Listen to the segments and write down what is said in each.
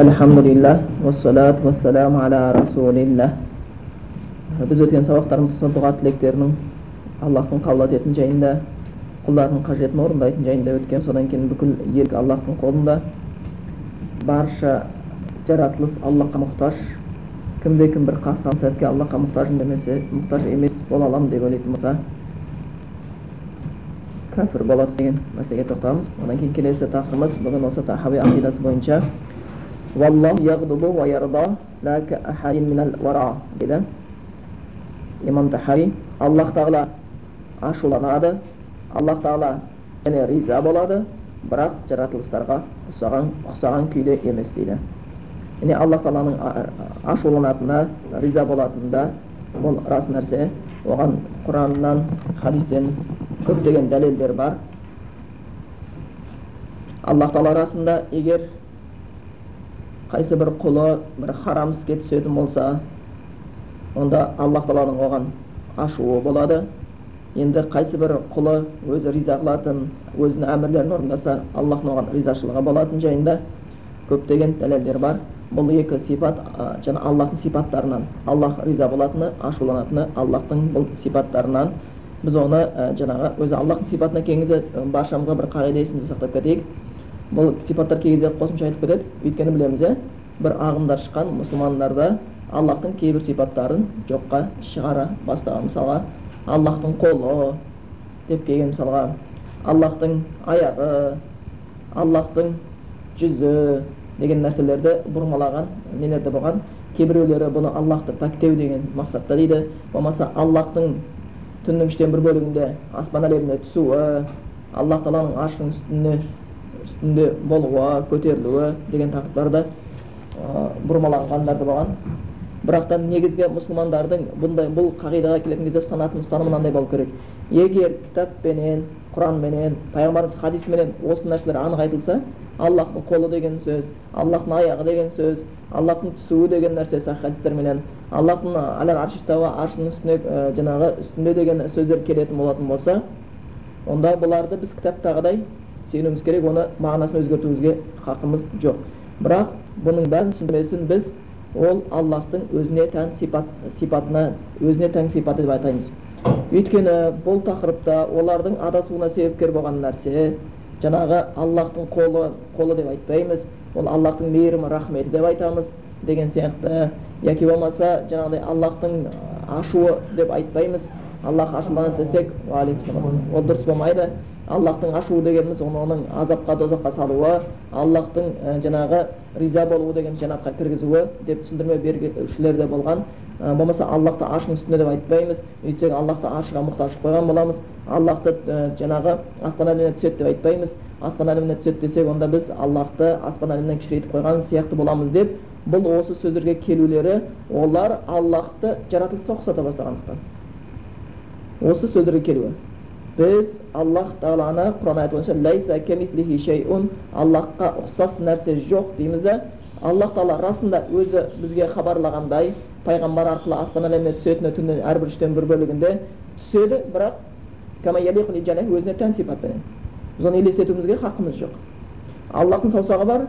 Salatu ve selamu ala Resulillah. Biz өткен сабақтарымыз дұға тілектерінің Аллахтың қабыл ететін жайында құлдарының қажетін орындайтын жайында өткен содан кейін бүкіл ел Аллахтың қолында барша жаратылыс Аллахқа мұқтаж кімде кім бір қасқан сәтке Аллахқа мұқтажым демесе мұқтаж емес бола аламын деп ойлайтын болса кәпір болады деген мәселеге тоқталамыз одан кейін келесі тақырыбымыз бүгін осы тахауи ақидасы бойынша Wallah yagdubu ve yarda la ke ahadin minel vara дейді имам тахари аллах тағала ашуланады аллах тағала riza риза болады бірақ жаратылыстарға ұқсаған, күйде емес дейді яғни аллах тағаланың riza риза болатынында бұл рас нәрсе оған құраннан хадистен көптеген дәлелдер бар аллах тағала арасында егер қайсы бір құлы бір харам іске түсетін болса онда аллах тағаланың оған ашуы болады енді қайсы бір құлы өзі риза қылатын өзінің әмірлерін орындаса аллахтың оған ризашылығы болатын жайында көптеген дәлелдер бар бұл екі сипат жаңа аллахтың сипаттарынан аллах риза болатыны ашуланатыны аллахтың бұл сипаттарынан біз оны жаңағы өзі аллахтың сипатына кезде баршамызға бір қағида есімізде сақтап кетейік бұл сипаттар кей кезде қосымша айтып кетеді. Өйткені білеміз иә бір ағымдар шыққан мұсылмандарда аллахтың кейбір сипаттарын жоққа шығара бастаған. Мысалға аллахтың қолы деп келген мысалға аллахтың аяғы аллахтың жүзі деген нәрселерді бұрмалаған нелерде болған кейбіреулері бұны аллахты пәктеу деген мақсатта дейді. Болмаса аллахтың түннің үштен бір бөлігінде аспан әлеміне түсуі аллах тағаланың аршының үстіне үстінде болуы көтерілуі деген тақырыптарда бұрмаланғандар да болған. Бірақ та негізгі мұсылмандардың бұндай бұл қағидаға келетін кезде ұстанатын ұстанымы мынандай болу керек. Егер кітаппенен құранменен пайғамбарымыз хадисменен осы нәрселер анық айтылса аллахтың қолы деген сөз аллахтың аяғы деген сөз аллахтың түсуі деген нәрсе сахи хадистерменен аллахтың аршының үстіне жаңағы үстінде деген сөздер келетін болатын болса онда бұларды біз кітаптағыдай сенуіміз керек оны мағынасын өзгертуімізге хақымыз жоқ бірақ бұның бәрін түсіндірмесін біз ол аллахтың өзіне тән сипат сипатына өзіне тән сипаты деп атаймыз өйткені бұл тақырыпта олардың адасуына себепкер болған нәрсе жаңағы аллахтың қолы қолы деп айтпаймыз ол аллахтың мейірімі рахметі деп айтамыз деген сияқты яки болмаса жаңағыдай аллахтың ашуы деп айтпаймыз аллах ашуланады десек ол дұрыс болмайды аллахтың ашуы дегеніміз оны оның азапқа тозаққа салуы аллахтың жаңағы риза болуы деген жәннатқа кіргізуі деп түсіндірме берушілер де болған болмаса аллахты аршының үстінде деп айтпаймыз өйтсек аллахты аршыға мұқтаж қойған боламыз аллахты жаңағы аспан әлеміне түседі деп айтпаймыз аспан әлеміне түседі десек онда біз аллахты аспан әлемінен кішірейтіп қойған сияқты боламыз деп бұл осы сөздерге келулері олар аллахты жаратылысқа ұқсата бастағандықтан осы сөздерге келуі. Біз аллах тағаланы құран аяты бойынша аллахқа ұқсас нәрсе жоқ дейміз да аллах тағала расында өзі бізге хабарлағандай пайғамбар арқылы аспан әлеміне түсетіні түннің әрбір үштен бір бөлігінде түседі бірақ өзіне тән сипатпенен біз оны елестетуімізге хақымыз жоқ. Аллахтың саусағы бар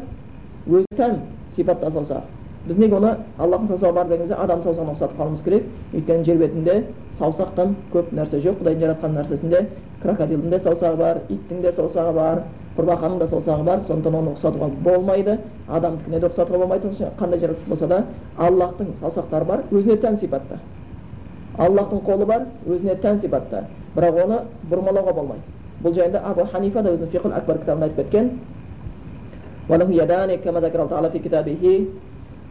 өзіне тән сипатта саусақ. Біз неге оны аллахтың саусағы бар деген кезде адам саусағына ұқсатып қалуымыз керек өйткені жер бетінде саусақтан көп нәрсе жоқ құдайдың жаратқан нәрсесінде крокодилдің де саусағы бар иттің де саусағы бар құрбақаның да саусағы бар сондықтан оны ұқсатуға болмайды адамдікіне де ұқсатуға болмайды қандай жаратылыс болса да аллахтың саусақтары бар өзіне тән сипатта аллахтың қолы бар өзіне тән сипатта бірақ оны бұрмалауға болмайды бұл жайында абу ханифа да өзінің фиқл акбар кітабында айтып кеткен.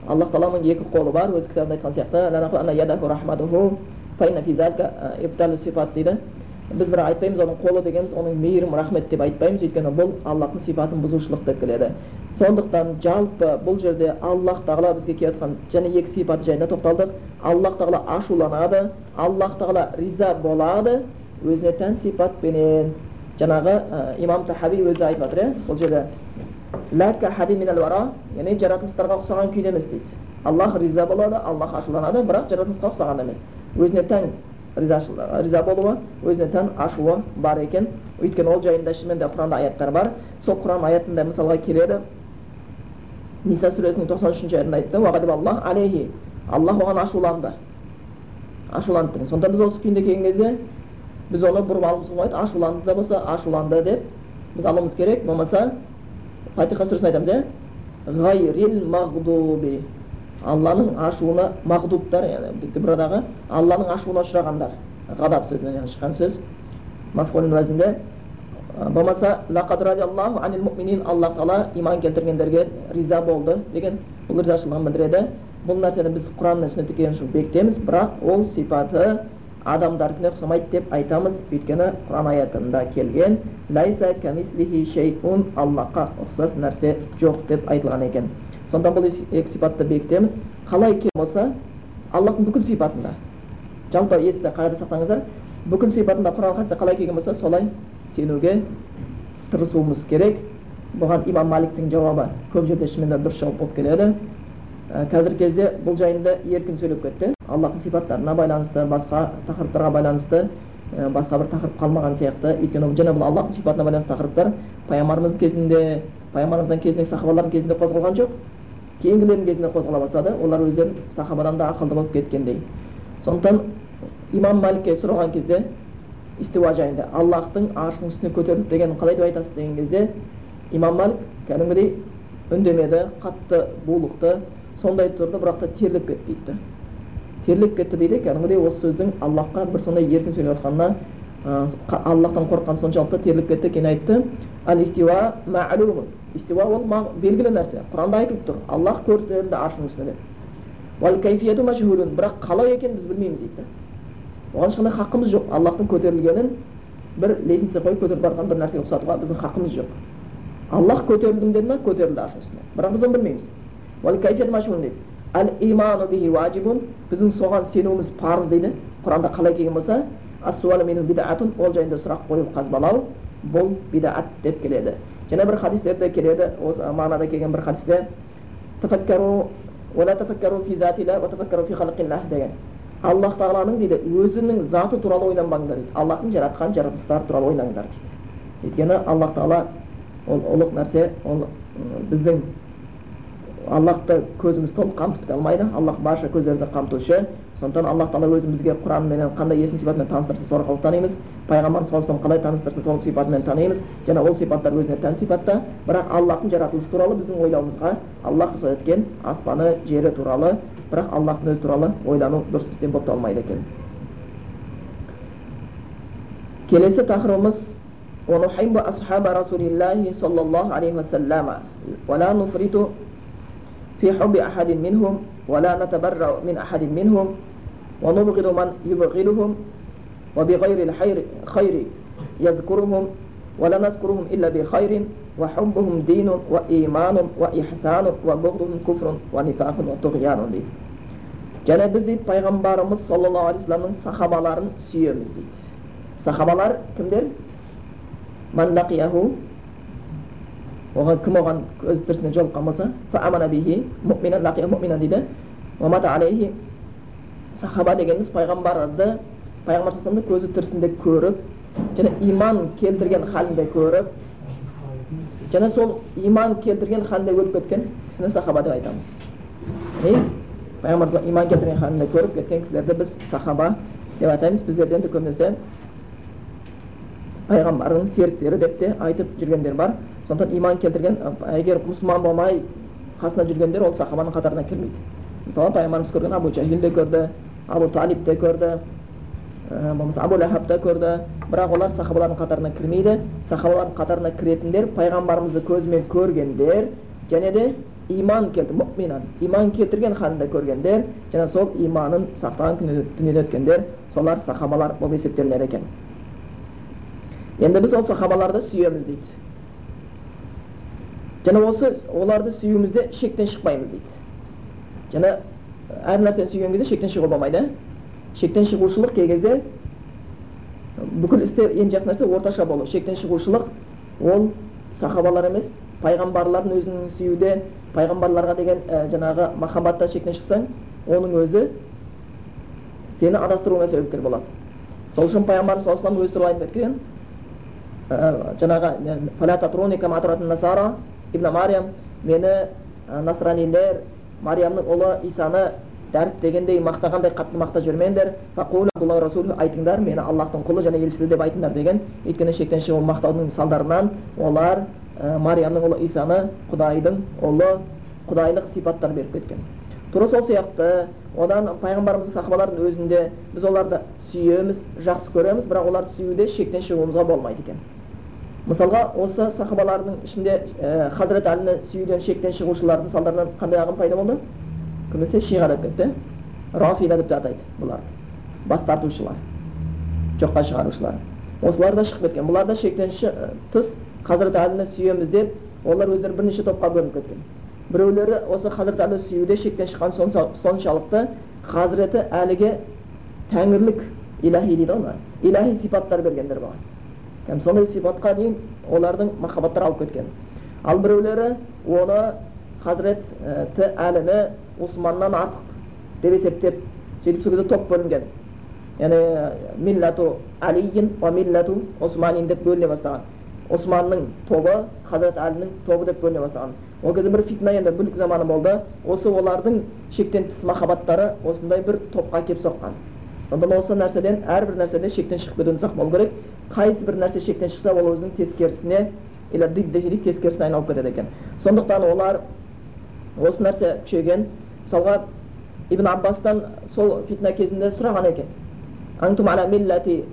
Аллах тағаланың екі қолы бар өз кітабында айтқан сияқты дейді біз бір айтпаймыз оның қолы дегеніміз оның мейірім рахмет деп айтпаймыз өйткені бұл аллахтың сипатын бұзушылық деп келеді сондықтан жалпы бұл жерде аллах тағала бізге келіп жатқан және екі сипаты жайында тоқталдық аллах тағала ашуланады аллах тағала риза болады өзіне тән сипатпенен жаңағы имам тахаби өзі айтып жатыр иә бұл жерде яғни жаратылыстарға ұқсаған күйде емес дейді. Аллах риза болады аллах ашуланады бірақ жаратылысқа ұқсаған емес. Өзіне тән риза болуы өзіне тән ашуы бар екен. Өйткені ол жайында шынымен де құранда аяттар бар. Сол құран аятында мысалға келеді. Ниса сүресінің тоқсан үшінші аятында айтты алейхи аллах оған ашуланды. Ашуланды деген. Сонда біз осы күйінде келген кезде біз оны бұрып алуымызға болмайды. Ашуланды да болса ашуланды деп біз алуымыз керек. Болмаса фатиха сүресін айтамыз иә ғайрил мағдуби алланың ашуына мағдубтар яғни алланың ашуына ұшырағандар ғадап сөзінен шыққан сөз мафғулин уәзінде болмаса лақад радиаллаху анил муминин аллах тағала иман келтіргендерге риза болды деген бұл ризашылығын білдіреді бұл нәрсені біз құран мен сүннетте келген бекітеміз бірақ ол сипаты адамдардікіне ұқсамайды деп айтамыз. Өйткені құран аятында келген лайса шейун аллахқа ұқсас нәрсе жоқ деп айтылған екен. Сонда бұл екі сипатты бекітеміз. Қалай болса аллахтың бүкіл сипатында. Жалпы есте қағида сақтаңыздар. Бүкіл сипатында құран хадисте қалай келген болса солай сенуге тырысуымыз керек. Бұған имам маликтің жауабы көп жерде шынымен дұрыс жауап болып келеді. Ә, қазіргі кезде бұл жайында еркін сөйлеп кетті. Аллахтың сипаттарына байланысты басқа тақырыптарға байланысты басқа бір тақырып қалмаған сияқты өйткені жаңа бұл аллахтың сипатына байланысты тақырыптар пайғамбарымыздың кезінде пайғамбарымыздың кезіндегі сахабалардың кезінде қозғалған жоқ кейінгілердің кезінде қозғала бастады олар өздері сахабадан да ақылды болып кеткендей сондықтан имам маликке сұраған кезде истиуа жайында аллахтың аршының үстіне көтерілді деген қалай деп айтасыз деген кезде имам малик кәдімгідей үндемеді қатты булықты сондай тұрды бірақ та терлеп кетті дейді терлеп кетті дейді кәдімгідей осы сөздің аллахқа бір сондай еркін сөйлеп жатқанына аллахтан қорыққан соншалықты терлеп кетті кейін айтты ал истиуа истиуа ол белгілі нәрсе құранда айтылып тұр аллах көтерілді аршының үстіне бірақ қалай екенін біз білмейміз дейді. Оған ешқандай хақымыз жоқ аллахтың көтерілгенін бір лестница қойып көтеріп барған бір нәрсеге ұқсатуға біздің хақымыз жоқ. Аллах көтерілдім деді ма көтерілді аршының үстіне бірақ біз оны білмейміз. Әл иману бихи уажибун біздің соған сенуіміз парыз дейді құранда қалай келген болса ол жайында сұрақ қою қазбалау бұл бидаат деп келеді және бір хадистерде келеді осы мағынада келген бір хадисте деген аллах тағаланың дейді өзінің заты туралы ойланбаңдар дейді аллахтың жаратқан жаратылыстары туралы ойлаңдар дейді өйткені аллах тағала ол ұлық нәрсе ол біздің аллахты көзіміз толық қамтып біте алмайды аллах барша көздерді қамтушы сондықтан аллах тағала өзін бізге құранменен қандай есім сипатымен таныстырса сол арқылы танимыз пайғамбар саллаллаху алейhi қалай таныстырса сол сипатымен танимыз және ол сипаттар өзіне тән сипатта бірақ аллахтың жаратылысы туралы біздің ойлауымызға аллах рұқсат еткен аспаны жері туралы бірақ аллахтың өзі туралы ойлану дұрыс істем болып табылмайды екен келесі тақырыбымыз ونحب أصحاب رسول الله صلى الله عليه وسلم ولا نفرط في حب أحد منهم ولا نتبرأ من أحد منهم ونبغض من يبغضهم وبغير الخير خير يذكرهم ولا نذكرهم إلا بخير وحبهم دين وإيمان وإحسان وبغضهم كفر ونفاق وطغيان дейді және біз дейді пайғамбарымыз саллаллаху алейхи вассаламның сахабаларын сүйеміз дейді сахабалар кімдер оған кім оған көз тірісінде жолыққан болса дейді алейхи сахаба дегеніміз пайғамбарды пайғамбар саллаллаху көзі тірісінде көріп және иман келтірген халінде көріп және сол иман келтірген халінде өліп кеткен кісіні сахаба деп айтамыз пайғамбар иман келтірген халінде көріп кеткен кісілерді біз сахаба деп атаймыз біздерде енді көбінесе пайғамбардың серіктері деп те айтып жүргендер бар сондықтан иман келтірген егер мұсылман болмай қасында жүргендер ол сахабаның қатарына кірмейді мысалы пайғамбарымыз көрген абу жахил де көрді абу талиб те көрді болмаса абу лахаб көрді. Бірақ олар сахабалардың қатарына кірмейді. Сахабалардың қатарына кіретіндер пайғамбарымызды көзімен көргендер және де иман келтір мұминан иман келтірген халінде көргендер және сол иманын сақтаған дүниеден өткендер солар сахабалар болып есептелінеді екен. Енді біз ол сахабаларды сүйеміз дейді. Және осы оларды сүюімізде шектен шықпаймыз дейді және әр нәрсені сүйген кезде шектен шығуға болмайды шектен шығушылық кей кезде бүкіл істе ең жақсы нәрсе орташа болу шектен шығушылық ол сахабалар емес пайғамбарлардың өзін сүюде пайғамбарларға деген ә, жаңағы махаббатта шектен шықсаң оның өзі сені адастыруыңа себепкер болады сол үшін пайғамбарымыз саллаллаху өзі туралы айтып кеткен жаңағы ибн мариям мені насранилер мариямның ұлы исаны дәріптегендей мақтағандай қатты мақтап жүрмеңдер айтыңдар мені аллахтың құлы және елшісі деп айтыңдар деген өйткені шектен шығу мақтаудың салдарынан олар ә, мариямның ұлы исаны құдайдың ұлы құдайлық сипаттар беріп кеткен тура сол сияқты одан пайғамбарымыздың сахабалардың өзінде біз оларды сүйеміз жақсы көреміз бірақ оларды сүюде шектен шығуымызға болмайды екен мысалға осы сахабалардың ішінде ә, хазірет әліні сүюден шектен шығушылардың салдарынан қандай ағым пайда болды? Көбінесе шиға деп кетті. Рафида деп те атайды бұларды. Бас тартушылар жоққа шығарушылар. Осылар да шығып кеткен. Бұлар да шектен тыс хазірет әліні сүйеміз деп олар өздері бірнеше топқа бөлініп кеткен. Біреулері осы хазірет әлі сүюде шектен шыққан соншалықты хазіреті әліге тәңірлік илахи дейді ғой илахи сипаттар бергендер болған. Сондай сипатқа дейін олардың махаббаттары алып кеткен ал біреулері оны хазіреті әліні османнан артық деп есептеп сөйтіп сол кезде топ бөлінген яғни миллату алиин уа миллату османин деп бөліне бастаған османның тобы хазірет әлінің тобы деп бөліне бастаған ол кезде бір фитна енді бүлік заманы болды осы олардың шектен тыс махаббаттары осындай бір топқа келіп соққан сондықтан осы нәрседен әрбір нәрседен шектен шығып кетуден сақ болу керек қайсы бір нәрсе шектен шықса ол өзінің тескерісіне тескерісіне айналып кетеді екен. Сондықтан олар осы нәрсе күшейген мысалға ибн аббастан сол фитна кезінде сұраған екен. Антум ала миллати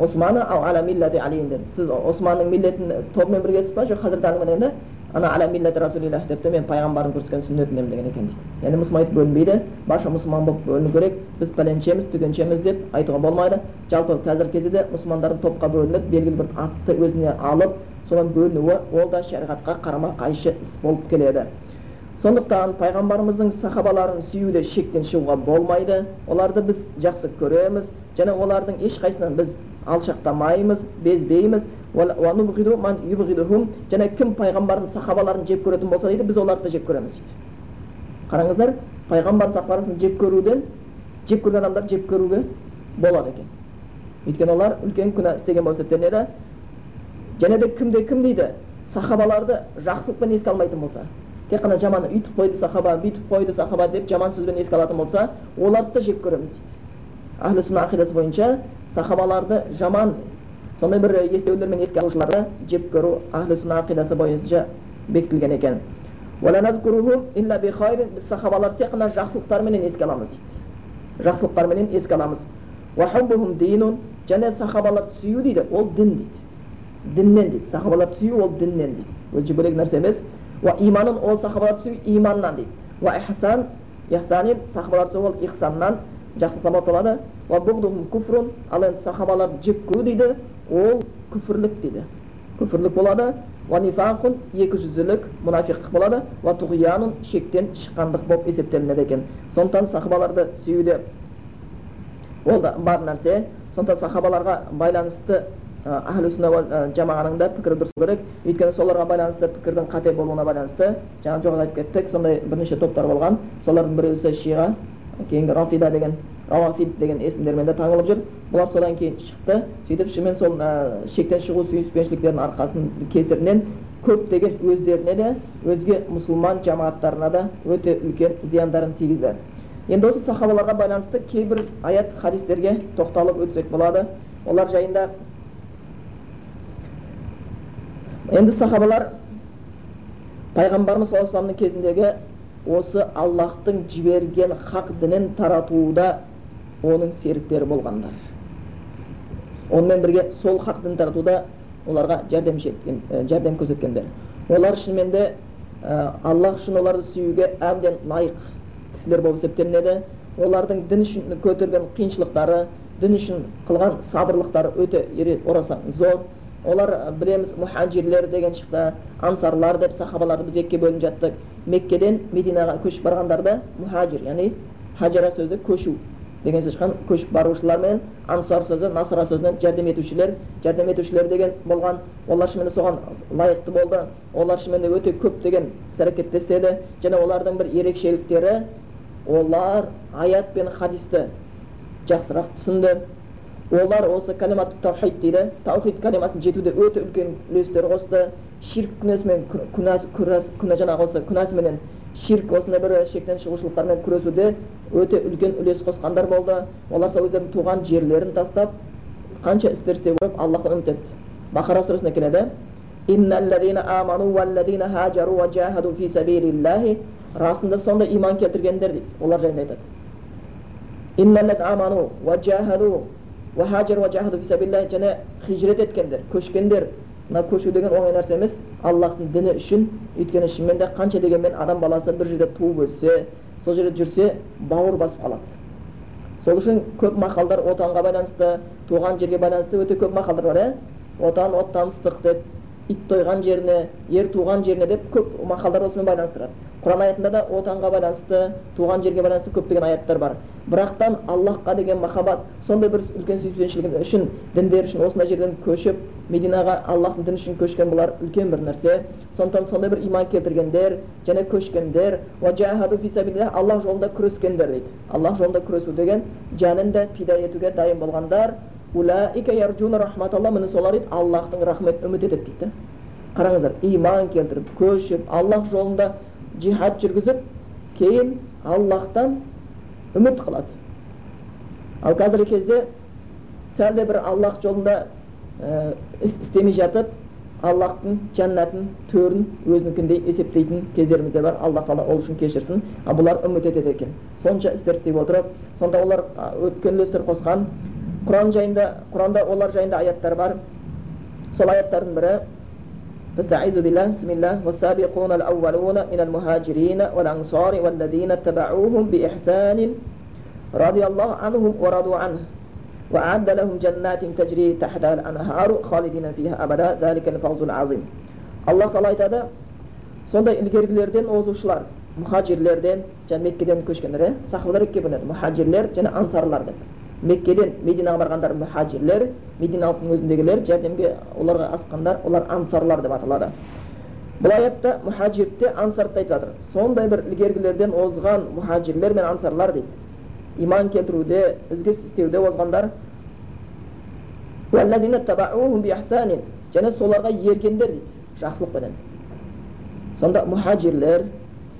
османы ау ала миллати алиин сіз османның миллетін тобымен біргесіз ба жоқ алимен дегенде ана ала миллати расулиллах депті мен пайғамбардың көрсеткен сүннетіндемін деген екен дейді яғни мұсылман етіп бөлінбейді барша мұсылман болып бөліну керек біз пәленшеміз түгеншеміз деп айтуға болмайды жалпы қазіргі кезде де мұсылмандардың топқа бөлініп белгілі бір атты өзіне алып содан бөлінуі ол да шариғатқа қарама қайшы іс болып келеді сондықтан пайғамбарымыздың сахабаларын сүюде шектен шығуға болмайды оларды біз жақсы көреміз және олардың ешқайсынан біз алшақтамаймыз безбейміз және кім пайғамбардың сахабаларын жек көретін болса дейді біз оларды да жек көреміз дейді. Қараңыздар пайғамбардың сахабасын жек көруден жек көрген адамдарды жек көруге болады екен. Өйткені олар үлкен күнә істеген болып есептелінеді және де кімде кім дейді? Сахабаларды жақсылықпен еске алмайтын болса тек қана жаман үйтіп қойды сахаба бүйтіп қойды сахаба деп жаман сөзбен еске алатын болса оларды да жек көреміз дейді. Бойынша сахабаларды жаман сондай бір естеулермен еске алушыларды жек көру ахлі сүнна ақидасы бойынша бекітілген екен. Біз сахабаларды тек қана жақсылықтарменен еске аламыз дейді. Жақсылықтарменен еске аламыз. Және сахабаларды сүю дейді ол дін дейді. Діннен дейді. Сахабаларды сүю ол діннен дейді. Өзі бөлек нәрсе емес. Уа иманын ол сахабаларды сүю иманнан дейді. Уа ихсан сахабаларды сүю ол ихсаннан. Уа буғдухум куфрун ал енді сахабаларды жек көру дейді ол күфірлік дейді. Күфірлік болады. Екі жүзділік мұнафиқтық болады. Шектен шыққандық болып есептелінеді екен. Сондықтан сахабаларды сүюде ол да бар нәрсе. Сондықтан сахабаларға байланысты жамағаның да пікірі дұрыс керек. Өйткені соларға байланысты пікірдің қате болуына байланысты жаңа жоғарыда айтып кеттік сондай бірнеше топтар болған. Солардың біреусі шиға кейінгі рафида деген равафид деген есімдермен де танылып жүр бұлар содан кейін шықты сөйтіп шынымен сол ә, шектен шығу сүйіспеншіліктерінің арқасының кесірінен көптеген өздеріне де өзге мұсылман жамағаттарына да өте үлкен зияндарын тигізді енді осы сахабаларға байланысты кейбір аят хадистерге тоқталып өтсек болады олар жайында енді сахабалар пайғамбарымыз саллаллаху кезіндегі осы аллахтың жіберген хақ дінін таратуда оның серіктері болғандар. Онымен бірге сол хақ дін таратуда оларға жәрдем, жәрдем көрсеткендер. Олар шынымен де аллах үшін оларды сүюге әбден лайық кісілер болып есептелінеді. Олардың дін үшін көтерген қиыншылықтары дін үшін қылған сабырлықтары өте орасан зор. Олар білеміз мұхажирлер деген шықты ансарлар деп сахабаларды біз екіге бөлініп жаттық. Меккеден мединаға көшіп барғандарда мұхажир яғни хажара сөзі көшу деген сөз шыққан. Көшіп барушылар мен ансар сөзі насыра сөзінен жәрдем етушілер жәрдем етушілер деген болған. Олар шынымен соған лайықты болды. Олар шынымен өте көптеген іс әрекетті істеді және олардың бір ерекшеліктері олар аят пен хадисті жақсырақ түсінді. Олар осы калимат таухид дейді таухид калимасын жетуде өте үлкен үлестер қосты ширк күнәсімен күнәс күнә жаңағы осы күнәсіменен ширк осындай бір шектен шығушылықтармен күресуде өте үлкен үлес қосқандар болды олар сол өздерінің туған жерлерін тастап қанша істер істеп қойып аллахтан үміт етті бақара сүресінде келеді расында сондай иман келтіргендер дейді олар жайында айтады және хижрет еткендер көшкендер мына көшу деген оңай нәрсе емес аллахтың діні үшін өйткені шынымен де қанша дегенмен адам баласы бір жерде туып өссе сол жерде жүрсе бауыр басып қалады сол үшін көп мақалдар отанға байланысты туған жерге байланысты өте көп мақалдар бар иә отан оттан ыстық деп ит тойған жеріне ер туған жеріне деп көп мақалдар осымен байланыстырады құран аятында да отанға байланысты туған жерге байланысты көптеген аяттар бар бірақтан аллахқа деген махаббат сондай бір үлкен сүйіспеншілік үшін діндер үшін осындай жерден көшіп мединаға аллахтың діні үшін көшкен бұлар үлкен бір нәрсе сондықтан сондай бір иман келтіргендер және көшкендер аллах жолында күрескендер дейді аллах жолында күресу деген жанын да пида етуге дайын болғандар міне солар дейді аллахтың рахметін үміт етеді дейді қараңыздар иман келтіріп көшіп аллах жолында жихад жүргізіп кейін аллахтан үміт қылады ал қазіргі кезде сәл де бір аллах жолында ә, істемей жатып аллахтың жәннатын төрін өзінікіндей есептейтін кездеріміз де бар аллах тағала ол үшін кешірсін ал бұлар үміт етеді екен сонша істер істеп отырып сонда олар өткен үлестер қосқан құран жайында құранда олар жайында аяттар бар сол аяттардың бірі استعيذ بالله بسم الله والسابقون الأولون من المهاجرين والأنصار والذين اتبعوهم بإحسان رضي الله عنهم ورضوا عنه وأعد لهم جنات تجري تحتها الأنهار خالدين فيها أبدا ذلك الفوز العظيم الله تعالى айтады сондай ілгергілерден озушылар мұхажирлерден және меккеден көшкендер сахабалар екіге бөлінеді мұхажирлер және ансарлар деп меккеден мединаға барғандар мұхажирлер мединалықтың өзіндегілер жәрдемге оларға асқандар олар ансарлар деп аталады бұл аятта мұхажирді ансарды айтып жатыр сондай бір ілгергілерден озған мұхажирлер мен ансарлар дейді иман келтіруде ізгі істеуде озғандар және соларға ергендер дейді жақсылықпенен сонда мұхажирлер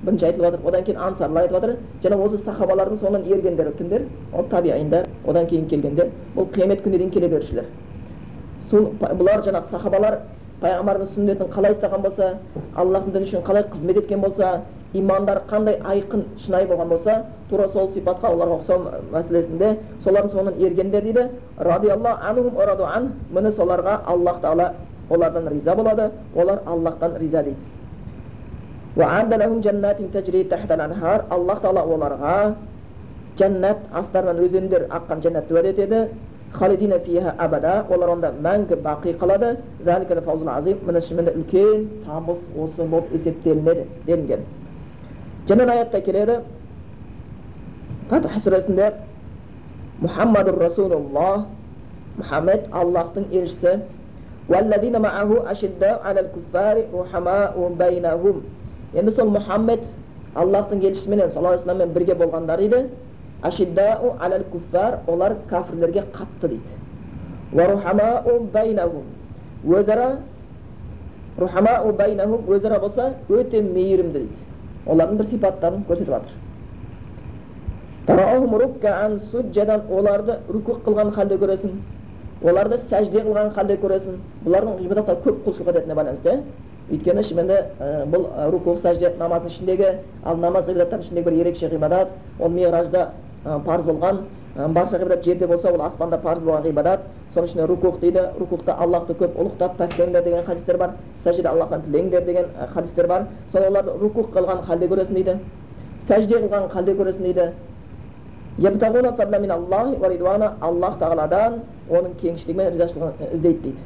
бірінші айтылып жатыр одан кейін ансарлар айтып жатыр және осы сахабалардың соңынан ергендер кімдер ол табииндар одан кейін келгендер бұл қиямет күніне дейін келе берушілер бұлар жаңағы сахабалар пайғамбардың сүннетін қалай ұстаған болса аллахтың діні үшін қалай қызмет еткен болса имандар қандай айқын шынайы болған болса тура сол сипатқа оларға ұқсау мәселесінде солардың соңынан ергендер дейді міне соларға аллах тағала олардан риза болады олар аллахтан риза дейді аллах тағала оларға жәннат астарынан өзендер аққан жәннатты уәде етеді халидина фиха абада олар онда мәңгі бақи қалады міне шынымен де үлкен табыс осы болып есептелінеді делінген және аятта келеді фатх сүресінде мұхаммадур расулуллах мұхаммед аллахтың елшісі енді сол мұхаммед аллахтың елшісіменен саллаллаху алейhi бірге болғандар дейді ашиддау алал куффар олар кәпірлерге қатты дейді өзара рухамау байнахум өзара болса өте мейірімді дейді олардың бір сипаттарын көрсетіп жатыр оларды рукух қылған халде көресің оларды сәжде қылған халде көресің бұлардың ғибадатқа көп құлшылық ететініне байланысты өйткені шынымен бұл руку сәжде намаздың ішіндегі ал намаз ғибадаттардың ішіндегі бір ерекше ғибадат ол миражда парыз болған барша ғибадат жерде болса ол аспанда парыз болған ғибадат. Соның ішінде рукух дейді рукухта аллахты көп ұлықтап пәктеңдер деген хадистер бар сәжде аллахтан тілеңдер деген хадистер бар. Соны оларды рукух қылған халде көресің дейді сәжде қылған халде көресің дейді. Аллах тағаладан оның кеңшілігі мен ризашылығын іздейді дейді.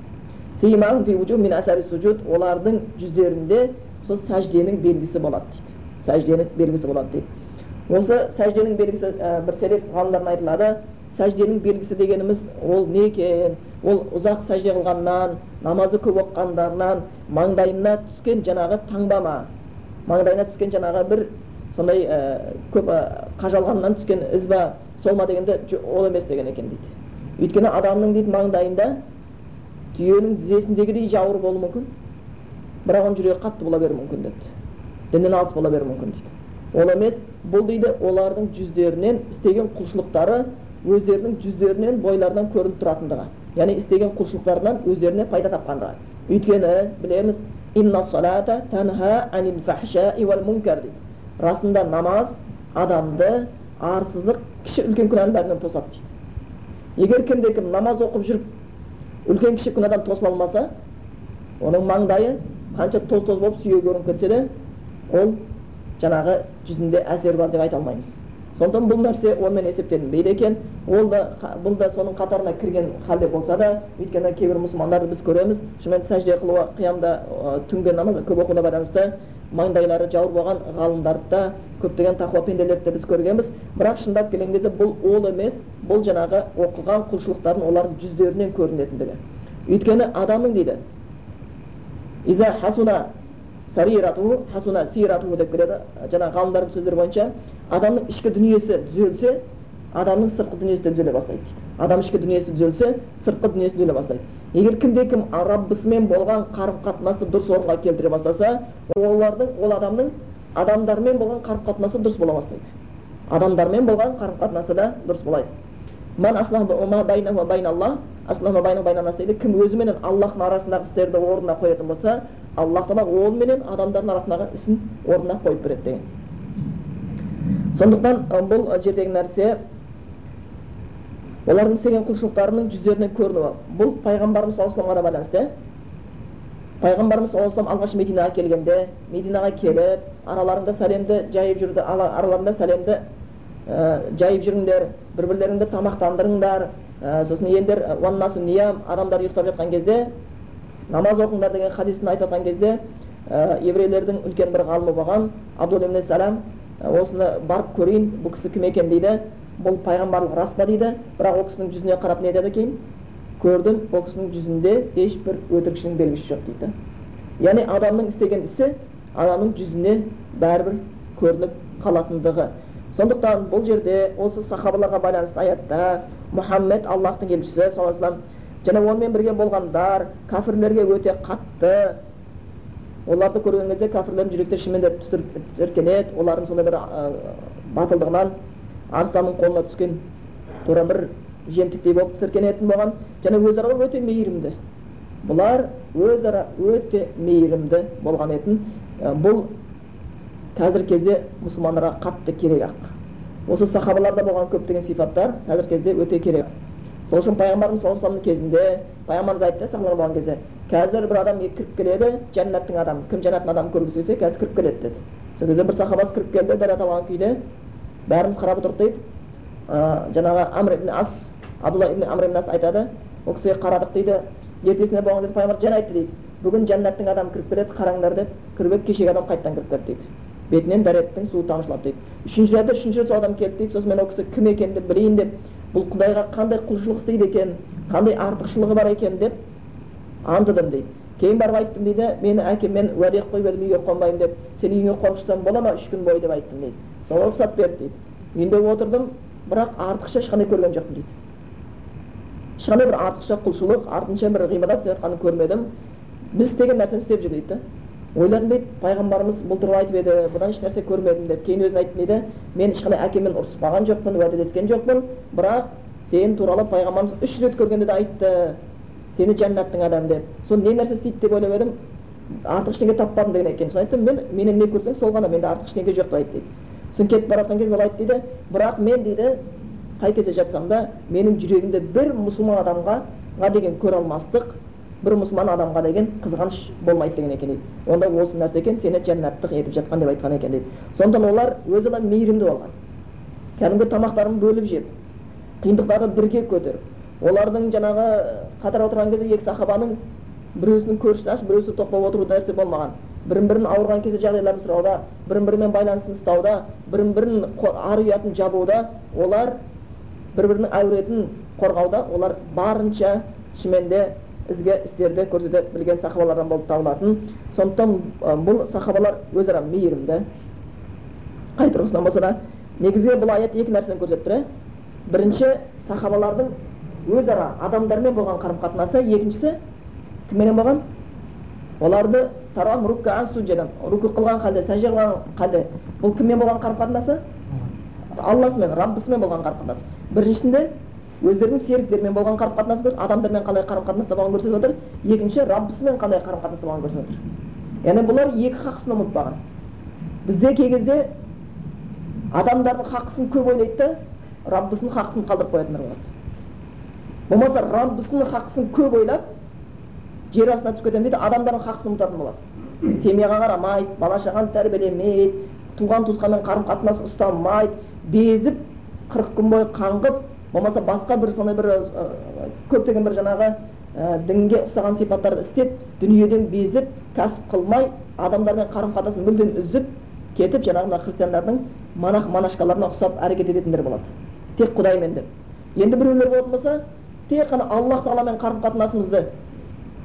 Олардың жүздерінде сол сәжденің белгісі болады дейді сәжденің белгісі болады дейді осы сәжденің белгісі бір селеп ғалымдардан айтылады сәжденің белгісі дегеніміз ол не екен ол ұзақ сәжде қылғаннан намазы көп оқығандарынан маңдайына түскен жаңағы таңба ма маңдайына түскен жаңағы бір сондай ә, көп ә, қажалғаннан түскен із ба сол ма дегенде ол емес деген екен дейді өйткені адамның дейді маңдайында түйенің тізесіндегідей жауыр болуы мүмкін. Бірақ оның жүрегі қатты бола беруі мүмкін депті. Діннен алыс бола беруі мүмкін дейді. Ол емес бұл дейді олардың жүздерінен істеген құлшылықтары өздерінің жүздерінен бойларынан көрініп тұратындығы. Яғни істеген құлшылықтарынан өздеріне пайда тапқандығы. Өйткені білеміз расында намаз адамды арсыздық кіші үлкен күнәнің бәрінен тосады дейді. Егер кімде кім намаз оқып жүріп үлкен кіші күнәдан тосыла алмаса оның маңдайы қанша тоз тоз болып сүйегі көрініп кетсе де ол жаңағы жүзінде әсері бар деп айта алмаймыз. Сондықтан бұл нәрсе онымен есептелінбейді екен. Ол да бұл да соның қатарына кірген халде болса да өйткені кейбір мұсылмандарды біз көреміз. Шынымен сәжде қылуы қиямда түнгі намаз көп оқуына байланысты маңдайлары жауыр болған ғалымдарды да көптеген тақуа пенделерді біз көргенбіз. Бірақ шындап келген кезде бұл ол емес бұл жаңағы оқыған құлшылықтардың олардың жүздерінен көрінетіндігі. Өйткені адамның дейді иза хасуна сарирату хасуна сирату деп келеді. Жаңағы ғалымдардың сөздері бойынша адамның ішкі дүниесі түзелсе адамның сыртқы дүниесі де түзеле бастайды дейді. Адам ішкі дүниесі түзелсе сыртқы дүниесі түзеле бастайды. Егер кімде кім раббысымен болған қарым қатынасты дұрыс орынға келтіре бастаса олардың ол адамның адамдармен болған қарым қатынасы дұрыс бола бастайды. Адамдармен болған қарым қатынасы да дұрыс болады. Кім өзіменен аллахтың арасындағы істерді орнына қоятын болса аллах тағала ол менен адамдардың арасындағы ісін орнына қойып береді деген. Сондықтан бұл жердегі нәрсе олардың істеген құлшылықтарының жүздерінен көрінуі бұл пайғамбарымыз саллаллаху алейhi да байланысты. Пайғамбарымыз саллаллаху алейhi алғаш мединаға келгенде мединаға келіп араларында сәлемді жайып жүрді араларында сәлемді жайып жүріңдер бір бірлеріңді тамақтандырыңдар сосын елдер ниям адамдар ұйықтап жатқан кезде намаз оқыңдар деген хадисін айтып жатқан кезде еврейлердің үлкен бір ғалымы болған абдул сәлам осыны барып көрейін бұл кісі кім екен? дейді. Бұл пайғамбарлық рас па дейді? Бірақ ол кісінің жүзіне қарап не айтады екен көрдім ол кісінің жүзінде ешбір өтірікшінің белгісі жоқ дейді. Яғни адамның істеген ісі адамның жүзіне бәрібір көрініп қалатындығы. Сондықтан бұл жерде осы сахабаларға байланысты аятта мұхаммед аллахтың елшісі саллаллаху және онымен бірге болғандар кәпірлерге өте қатты оларды көрген кезде кәпірлердің жүректері шынымен де тітіркенеді олардың сондай бір батылдығынан арыстанның қолына түскен тура бір жемтіктей болып тітіркенетін болған және өзара өте мейірімді. Бұлар өзара өте мейірімді болған етін бұл қазіргі кезде мұсылмандарға қатты керек ақ. Осы сахабаларда болған көптеген сипаттар қазіргі кезде өте керек сол үшін пайғамбарымыз саллаллаху кезінде пайғамбарымыз айтты сахабалар болған кезде қазір бір адам кіріп келеді жәннаттың адамы кім жәннаттың адамын көргісі келсе қазір кіріп келеді деді. Сол кезде бір сахабасы кіріп келді дәрет алған күйде бәріміз қарап отырдық дейді жаңағы амр ибн ас абдулла ибн амр ибн ас айтады. Ол кісіге қарадық дейді. Ертесіне болған кезде пайғамбар жаңа айтты дейді. Бүгін жәннаттың адамы кіріп келеді қараңдар деп кіріп еді. Кешегі адам қайтадан кіріп келді дейді. Бетінен дәреттің суы тамшылап дейді. Үшінші рет үшінші рет сол адам келді дейді. Сосын мен ол кісі кім екенін білейін деп. Бұл құдайға қандай құлшылық істейді екен? Қандай артықшылығы бар екен? деп аңдыдым дейді. Кейін барып айттым дейді мені әкеммен уәде қойып едім үйге қонбаймын деп сен үйіңе қонып шықсам бола ма үш күн бойы деп айттым дейді соған рұқсат берді дейді үйінде отырдым бірақ артықша ешқандай көрген жоқпын дейді ешқандай бір артықша құлшылық артынша бір ғибадат істеп жатқанын көрмедім біз істеген нәрсені істеп жүр дейді ойладым дейді пайғамбарымыз бұл туралы айтып еді бұдан ешнәрсе көрмедім деп кейін өзін айттым дейді мен ешқандай әкеммен ұрыспаған жоқпын уәделескен жоқпын бірақ сен туралы пайғамбарымыз үш рет көргенде де айтты сені жәннаттың адамы деп соны не нәрсе істейді деп ойлап едім артық ештеңе таппадым деген екен соны айттым мен менен не көрсең сол ғана менде артық ештеңе жоқ деп айтты дейді сосын кетіп бара жатқан кезде ол айтты дейді бірақ мен дейді қай кезде жатсам да менің жүрегімде бір мұсылман адамға деген көре алмастық бір мұсылман адамға деген қызғаныш болмайды деген екен дейді онда осы нәрсе екен сені жәннаттық етіп жатқан деп айтқан екен дейді сондықтан олар өзара мейірімді болған кәдімгі тамақтарын бөліп жеп қиындықтарды бірге көтеріп олардың жаңағы қатар отырған кезде екі сахабаның біреусінің көршісі аш біреусі тоқ болып отыру нәрсе болмаған. Бірін бірін ауырған кезде жағдайларын сұрауда бірін бірімен байланысын ұстауда бірін бірін ар ұятын жабуда олар бір бірінің әуретін қорғауда олар барынша шынымен де ізгі істерді көрсете білген сахабалардан болып табылатын. Сондықтан бұл сахабалар өзара мейірімді қай тұрғысынан болса да негізгі бұл аят екі нәрсені көрсетіп тұр бірінші сахабалардың өзара адамдармен болған қарым қатынасы екіншісі кімменен болған? Оларды руку қылған халде сәжде қылған халде бұл кіммен болған қарым қатынасы алласымен раббысымен болған қарым қатынас біріншісінде өздерінің серіктерімен болған қарым қатынас көрсетіп адамдармен қандай қарым қатынаста болғанын көрсетіп отыр. Екінші раббысымен қандай қарым қатынаста болғанын көрсетіп отыр. Яғни бұлар екі хақысын ұмытпаған. Бізде кей кезде адамдардың хақысын көп ойлайды да раббысының хақысын қалдырып қоятындар болады. Болмаса раббысының хақысын көп ойлап жер астына түсіп кетемін дейді адамдардың хақысын ұмытатын болады. Семьяға қарамайды бала шағаны тәрбиелемейді туған туысқанмен қарым қатынас ұстамайды безіп қырық күн бойы қаңғып болмаса басқа бір сондай бір көптеген бір жаңағы ә, дінге ұқсаған сипаттарды істеп дүниеден безіп кәсіп қылмай адамдармен қарым қатынасын мүлдем үзіп кетіп жаңағы мына христиандардың монах монашкаларына ұқсап әрекет ететіндер болады. Тек құдаймен деп. Енді біреулер болатын болса тек қана аллах тағаламен қарым қатынасымызды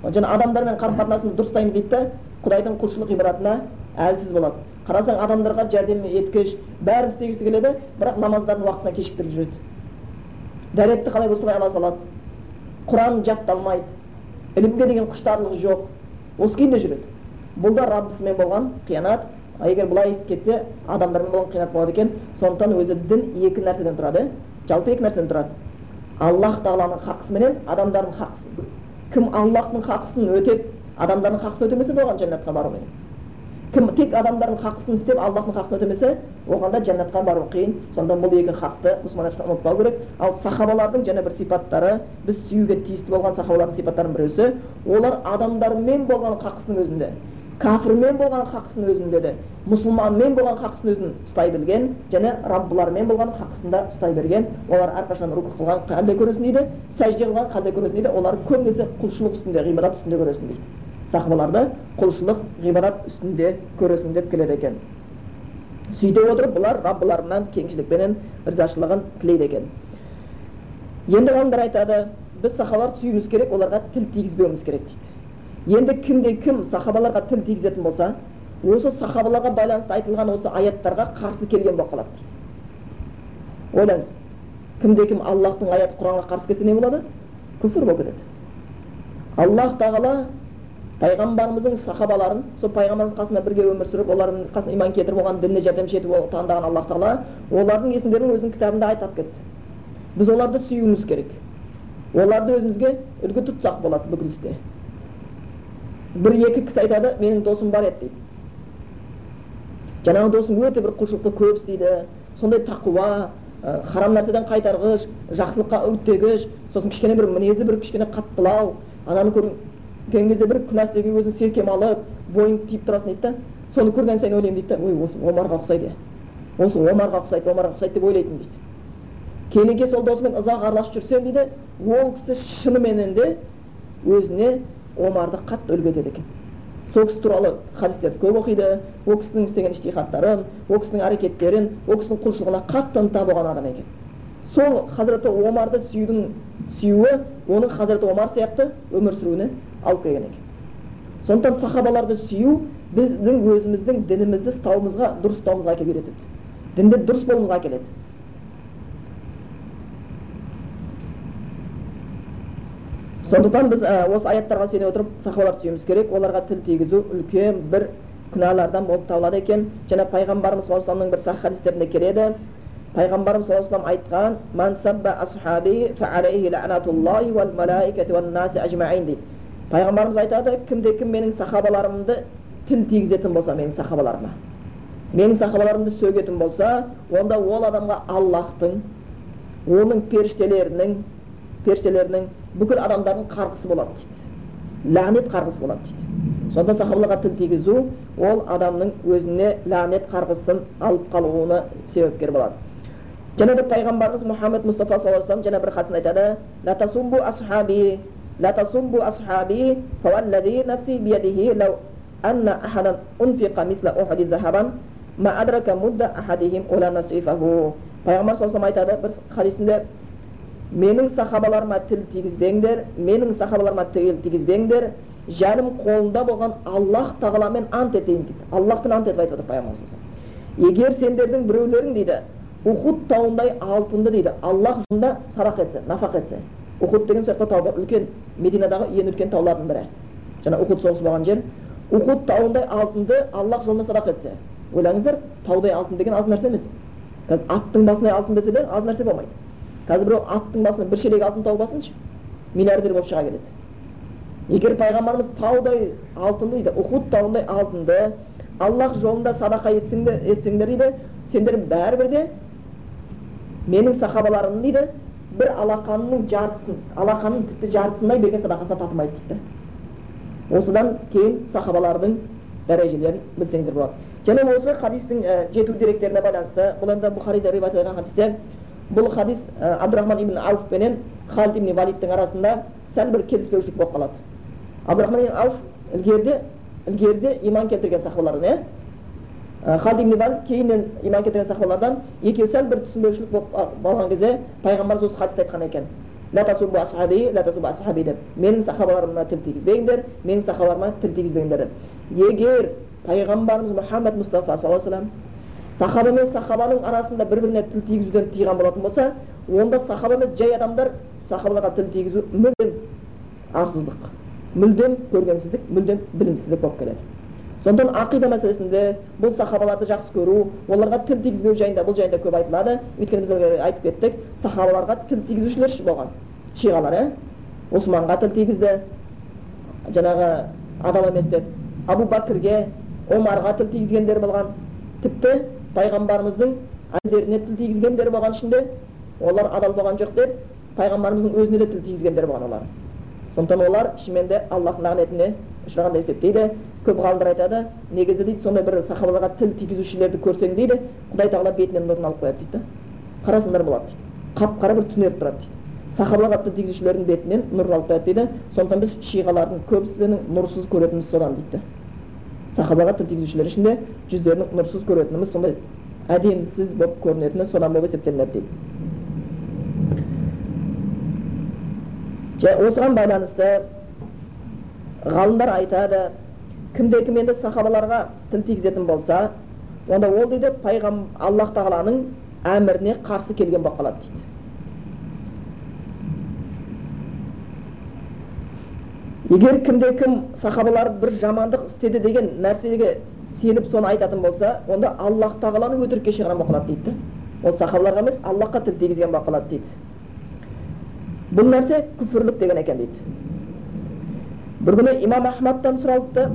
жаңа адамдармен қарым қатынасымызды дұрыстаймыз дейді да құдайдың құлшылық ғибадатына әлсіз болады қарасаң адамдарға жәрдем еткіш бәрін істегісі келеді бірақ намаздардың уақытына кешіктіріп жүреді дәретті қалай болса солай ала салады құран жатталмайды ілімге деген құштарлығы жоқ осы күйінде жүреді бұл да раббысымен болған қиянат егер былай кетсе адамдармен болған қиянат болады екен сондықтан өзі дін екі нәрседен тұрады жалпы екі нәрседен тұрады аллах тағаланың хақысы менен адамдардың хақысы кім аллахтың хақысын өтеп адамдардың хақысын өтемесе болған жәннатқа бару менен кім тек адамдардың хақысын істеп аллахтың хақысын өтемесе оған да жәннатқа бару қиын сонда бұл екі хақты мұсылман ұмытпау керек ал сахабалардың және бір сипаттары біз сүюге тиісті болған сахабалардың сипаттарының біреусі олар адамдармен болған хақысының өзінде кәпірмен болған хақысын өзінде де мұсылманмен болған хақысын өзін ұстай білген және раббылармен болған хақысын да ұстай берген олар әрқашан руку қылған қандай көресің дейді сәжде қылған қандай көресің дейді олар көбінесе құлшылық үстінде ғибадат үстінде көресің дейді сахабаларды құлшылық ғибадат үстінде көресің деп келеді екен сөйте отырып бұлар раббыларынан кеңшілікпенен ризашылығын тілейді екен енді ғалымдар айтады біз сахабаларды сүюіміз керек оларға тіл тигізбеуіміз керек дейді енді кімде кім сахабаларға тіл тигізетін болса осы сахабаларға байланысты айтылған осы аяттарға қарсы келген болып қалады дейді. Ойлаңыз кімде кім аллахтың аяты құранға қарсы келсе не болады? Күфір болып кетеді. Аллах тағала пайғамбарымыздың сахабаларын сол пайғамбарымыз қасында бірге өмір сүріп олардың қасына иман келтіріп оған дініне жәрдемші етіп таңдаған аллах тағала олардың есімдерін өзінің кітабында айтып кетті. Біз оларды сүюіміз керек. Оларды өзімізге үлгі тұтсақ болады бүкіл істе. Бір екі кісі айтады менің досым бар еді дейді жаңағы досым өте бір құлшылықты көп істейді сондай тақуа ә, харам нәрседен қайтарғыш жақсылыққа үгіттегіш сосын кішкене бір мінезі бір кішкене қаттылау ананы көрген кезде бір күнә істеуге өзін серкем алып бойың тиіп тұрасың дейді да соны көрген сайын ойлаймын дейді да ой осы омарға ұқсайды осы омарға ұқсайды омарға ұқсайды деп ойлайтын дейді кейіннен сол досымен ұзақ араласып жүрсем дейді ол кісі шыныменен де өзіне омарды қатты үлгі етеді екен. Сол кісі туралы хадистерді көп оқиды ол кісінің істеген іштихаттарын ол кісінің әрекеттерін ол кісінің құлшылығына қатты ынта болған адам екен. Сол хазіреті омарды сүюдің сүюі оның хазіреті омар сияқты өмір сүруіне алып келген екен. Сондықтан сахабаларды сүю біздің өзіміздің дінімізді ұстауымызға дұрыс ұстауымызға әкеліп үйретеді дінде дұрыс болуымызға әкеледі. Сондықтан біз осы аяттарға сене отырып сахабаларды сүюіміз керек. Оларға тіл тигізу үлкен бір күнәлардан болып табылады екен. Және пайғамбарымыз саллаллаху алейhi бір сахih хадистерінде келеді. Пайғамбарымыз саллаллаху алейhi айтқан ман пайғамбарымыз айтады кімде кім менің сахабаларымды тіл тигізетін болса менің сахабаларыма менің сахабаларымды сөгетін болса онда ол адамға аллахтың оның періштелерінің періштелерінің бүкіл адамдардың қарғысы болады дейді ләғнет қарғысы болады дейді сонда сахабаларға тіл тигізу ол адамның өзіне ләғнет қарғысын алып қалуына себепкер болады және де пайғамбарымыз мұхаммед мұстафа саллаллаху алейhi және бір хадисінде айтады латасумбу асхаби латасумбу асхаби биядихи ахадан пайғамбар айтады бір хадисінде менің сахабаларыма тіл тигізбеңдер менің сахабаларыма тіл тигізбеңдер жаным қолында болған аллах тағаламен ант етейін дейді. Аллахпен ант етіп айтып жатыр пайғамбарымыз егер сендердің біреулерің дейді ухуд тауындай алтынды дейді аллах жолында садақ етсе нафақ етсе ухуд деген сол тау үлкен мединадағы ең үлкен таулардың бірі. Жаңа ухуд соғысы болған жер. Ухуд тауындай алтынды аллах жолында садақа етсе ойлаңыздар таудай алтын деген аз нәрсе емес. Қазір аттың басындай алтын десе аз нәрсе болмайды. Қазір біреу аттың басына бір шелек алтын тауып алсыншы. Миллиардер болып шыға келеді. Егер пайғамбарымыз таудай алтынды дейді ухуд тауындай алтынды аллах жолында садақа етсеңдер, дейді сендер бәрібір де менің сахабаларым дейді бір алақанның жартысын алақанның тіпті жартысындай берген садақасына татымайды дейді. Осыдан кейін сахабалардың дәрежелерін білсеңдер болады. Және осы хадистің жету деректеріне байланысты бұл енді бұхарида хадисте бұл хадис абдурахман ибн ауф пенен халид ибн валидтің арасында сәл бір келіспеушілік болып қалады. Абдурахман ибн ауф ілгеріде ілгеріде иман келтірген сахабалардан иә? Халид ибн валид кейіннен иман келтірген сахабалардан екеуі сәл бір түсінбеушілік болып болған кезде пайғамбарымыз осы хадисті айтқан екен. Деп. Менің сахабаларыма тіл тигізбеңдер менің сахабаларыма тіл тигізбеңдер деп. Егер пайғамбарымыз мұхаммад мұстафа саллаллаху алейhi сахаба мен сахабаның арасында бір біріне тіл тигізуден тыйған болатын болса онда сахаба емес жай адамдар сахабаларға тіл тигізу мүлдем арсыздық мүлдем көргенсіздік мүлдем білімсіздік болып келеді сондықтан ақида мәселесінде бұл сахабаларды жақсы көру оларға тіл тигізбеу жайында бұл жайында көп айтылады өйткені біз айтып кеттік сахабаларға тіл тигізушілер болған шиғалар иә османға тіл тигізді жаңағы адал емес деп абу бәкірге омарға тіл тигізгендер болған тіпті пайғамбарымыздың әйелдеріне тіл тигізгендер болған ішінде олар адал болған жоқ деп пайғамбарымыздың өзіне де тіл тигізгендер болған олар сондықтан олар шынымен де аллахтың лағнетіне ұшыраған деп есептейді көп ғалымдар айтады негізі дейді сондай бір сахабаларға тіл тигізушілерді көрсең дейді құдай тағала бетінен нұрын алып қояды дейді қарасыңдар болады дейді қап қара бір түнеріп тұрады дейді сахабаларға тіл тигізушілердің бетінен нұрын алып қояды дейді сондықтан біз шиғалардың көбісінің нұрсыз көретініміз содан дейді сахабаға тіл тигізушілер ішінде жүздерінің нұрсыз көретініміз сондай әдемісіз болып көрінетіні содан болып есептелінеді дейді осыған байланысты ғалымдар айтады кімде кім енді сахабаларға тіл тигізетін болса онда ол дейді пайғам аллах тағаланың әміріне қарсы келген болып қалады дейді егер кімде кім сахабалар бір жамандық істеді деген нәрсеге сеніп соны айтатын болса онда аллах тағаланы өтірікке шығарған болып қалады дейді ол сахабаларға емес аллахқа тіл тигізген болып қалады дейді. Бұл нәрсе күфірлік деген екен дейді. Бір күні имам ахмадтан сұралыпты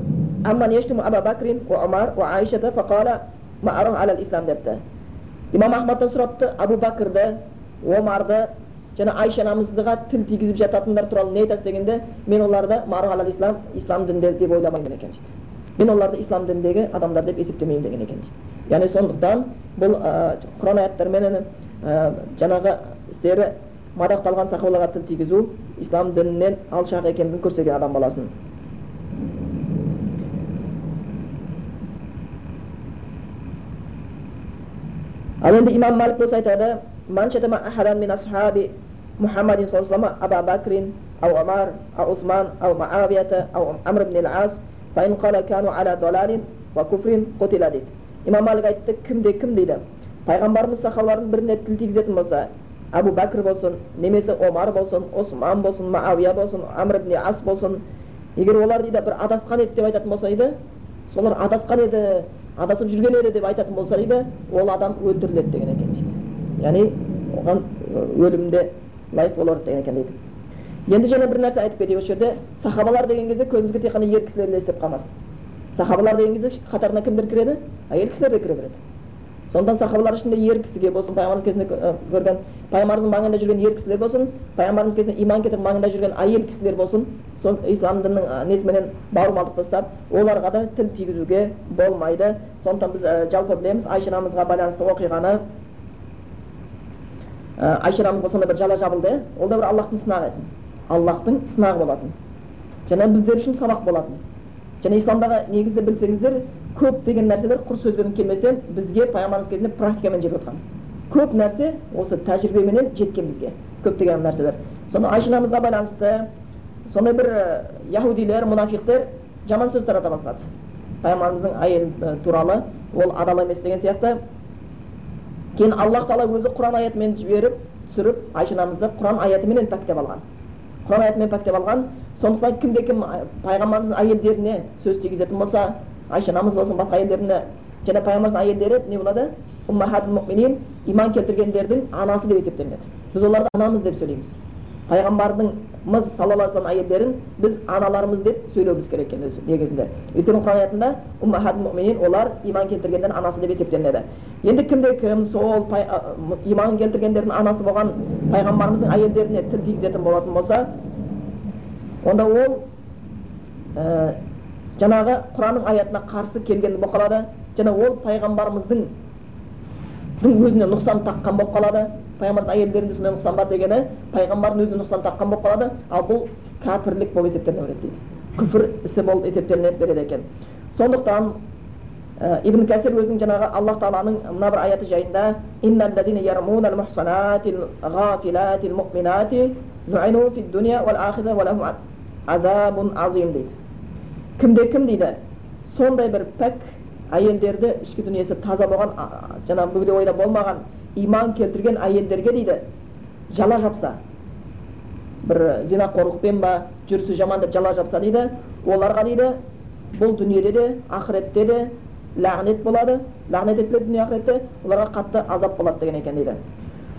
депті. Имам ахмадтан сұрапты абу бәкірді омарды және айша анамызға тіл тигізіп жататындар туралы не айтасыз дегенде мен оларды алал ислам ислам дінде деп ойламаймын екен дейді мен оларды ислам дініндегі адамдар деп есептемеймін деген екен дейді яғни сондықтан бұл құран аяттармен жаңағы істері мадақталған сахабаларға тіл тигізу ислам дінінен алшақ екендігін көрсеткен адам баласын ал енді имам малик болса айтады محمد صلى الله عليه وسلم أبا بكر أو عمر أو عثمان أو معاوية أو عمرو بن العاص فإن قال كانوا على ضلال وكفر قتل дейді имам малик айтты кімде кім дейді пайғамбарымыз сахабалардың біріне тіл тигізетін болса әбу бәкір болсын немесе омар болсын осман болсын мағауия болсын амр ибн ас болсын егер олар дейді бір адасқан еді деп айтатын болса дейді солар адасқан еді адасып жүрген еді деп айтатын болса дейді ол адам өлтіріледі деген екен дейді яғни оған өлімде лайық болар деген екен дейді енді және бір нәрсе айтып кетейік осы жерде сахабалар деген кезде көзімізге тек қана ер кісілер елестеп қалмасын сахабалар деген кезде қатарына кімдер кіреді әйел кісілер де кіре береді сондықтан сахабалар ішінде ер кісіге болсын пайғамбарымыз кезінде көрген пайғамбарымыздың маңында жүрген ер кісілер болсын пайғамбарымыз кезінде иман кетіріп маңында жүрген әйел кісілер болсын сол ислам дінінің несіменен бауырмалдық тастап оларға да тіл тигізуге болмайды сондықтан біз жалпы білеміз айша анамызға байланысты оқиғаны айша анамызға сондай бір жала жабылды. Ол да бір аллахтың сынағы. Аллахтың сынағы болатын. Және біздер үшін сабақ болатын. Және исламдағы негізді білсеңіздер көп деген нәрселер құр сөзбен келместен бізге пайғамбарымыз кезінде практикамен жетіп отқан көп нәрсе осы тәжірибеменен жеткен бізге. Көптеген нәрселер. Сонда айша анамызға байланысты сондай бір яхудилер мұнафиқтер жаман сөз тарата бастады. Пайғамбарымыздың әйелі туралы ол адал емес деген сияқты кейін аллах тағала өзі құран аятымен жіберіп түсіріп айша анамызды құран аятыменен пәктеп алған құран аятымен пәктеп алған сондықтан кімде кім пайғамбарымыздың әйелдеріне сөз тигізетін болса айша анамыз болсын басқа әйелдеріне және пайғамбарымыздың әйелдері не болады иман келтіргендердің анасы деп есептелінеді біз оларды анамыз деп сөйлейміз пайғамбардың саллаллаху алейhi вассалам әйелдерін біз аналарымыз деп сөйлеуіміз керек екен негізінде өйткені құран аятында уммахат муминин олар иман келтіргендердің анасы деп есептелінеді енді кімде кім сол иман келтіргендердің анасы болған пайғамбарымыздың әйелдеріне тіл тигізетін болатын болса онда ол ә, жаңағы құранның аятына қарсы келген болып қалады және ол пайғамбарымыздың өзіне нұқсан таққан болып қалады. Пайғамбардың әйелдерінде сондай нұқсан бар дегені пайғамбардың өзіне нұқсан таққан болып қалады. Ал бұл кәпірлік болып есептеліне береді дейді. Күфір ісі болып есептеліне береді екен. Сондықтан ә, ибн кәсір өзінің жаңағы аллах тағаланың мына бір аяты жайында кімде кім дейді? Сондай бір пәк әйелдерді ішкі дүниесі таза болған жаңағы бөгде ойда болмаған иман келтірген әйелдерге дейді жала жапса бір зинақорлықпен ба жүрісі жаман деп жала жапса дейді оларға дейді бұл дүниеде де ақыретте де лағнет болады лағнет етіледі дүние ақыретте оларға қатты азап болады деген екен дейді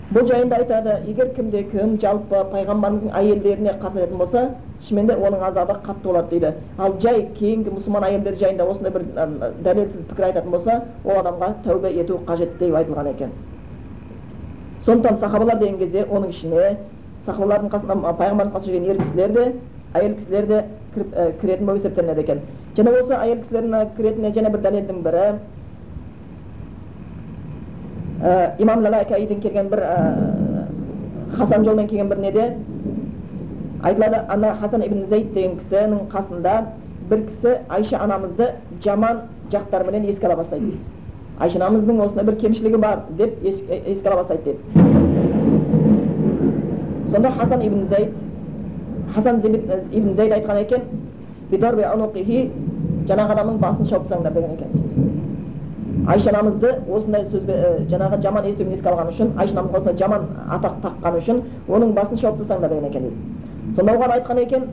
бұл жайында айтады егер кімде кім жалпы пайғамбарымыздың әйелдеріне қарсы болса шынымен де оның азабы қатты болады дейді. Ал жай кейінгі мұсылман әйелдер жайында осындай бір дәлелсіз пікір айтатын болса ол адамға тәубе ету қажет деп айтылған екен. Сондықтан сахабалар деген кезде оның ішіне сахабалардың қасына пайғамбардың қасына жүрген ер кісілер де әйел кісілер де кіретін болып есептелінеді екен. Және осы әйел кісілердің кіретініне және бір дәлелдің бірі имам лалакаиден келген бір ә, хасан жолмен келген бір неде айтылады ана хасан ибн зейд деген кісінің қасында бір кісі айша анамызды жаман жақтарменен еске ала бастайды айша анамыздың осындай бір кемшілігі бар деп еске ала бастайды дейді сонда хасан ибн зейд хасан ибн зейд айтқан екен жаңағы адамның басын шауып тастаңдар деген екен. Айша анамызды осындай сөзбен жаңағы жаман естумен еске алғаны үшін айша анамызға осындай жаман атақ таққаны үшін оның басын шауып тастаңдар деген екен дейді. Сонда оған айтқан екен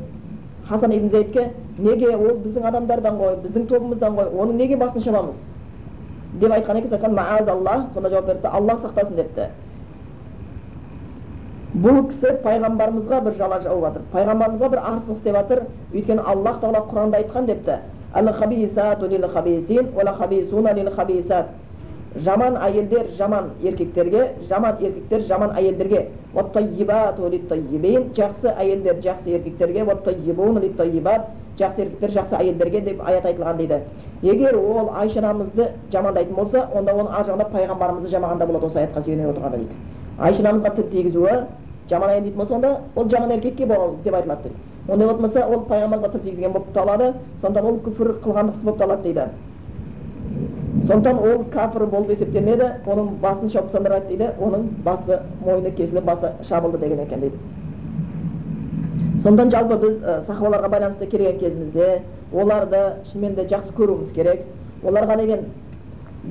хасан ибн зейдке неге ол біздің адамдардан ғой біздің тобымыздан ғой оның неге басын шабамыз деп айтқан екен сондықтан маазаллах сонда жауап беріпті аллах сақтасын депті. Бұл кісі пайғамбарымызға бір жала жауып жатыр пайғамбарымызға бір арсыздық істеп жатыр өйткені аллах тағала құранда айтқан депті. Жаман әйелдер жаман еркектерге жаман еркектер жаман әйелдерге жақсы әйелдер жақсы еркектерге жақсы еркектер жақсы әйелдерге деп аят айтылған дейді егер ол айша анамызды жамандайтын болса онда оның ар жағында пайғамбарымызды жамағанда болады осы аятқа сүйене отырғанда дейді айша анамызға тіл тигізуі жаман әйел дейтін болса онда ол жаман еркекке деп айтылады дейді ондай болса ол пайғамбарымызға тіл тигізген болып табылады сондықтан ол күфір қылған кісі болып табылады дейді сондықтан ол кәпір болып есептелінеді оның басын шауып тастаңдар дейді оның басы мойны кесіліп басы шабылды деген екен дейді сондықтан жалпы біз сахабаларға байланысты келген кезімізде оларды шынымен де жақсы көруіміз керек оларға деген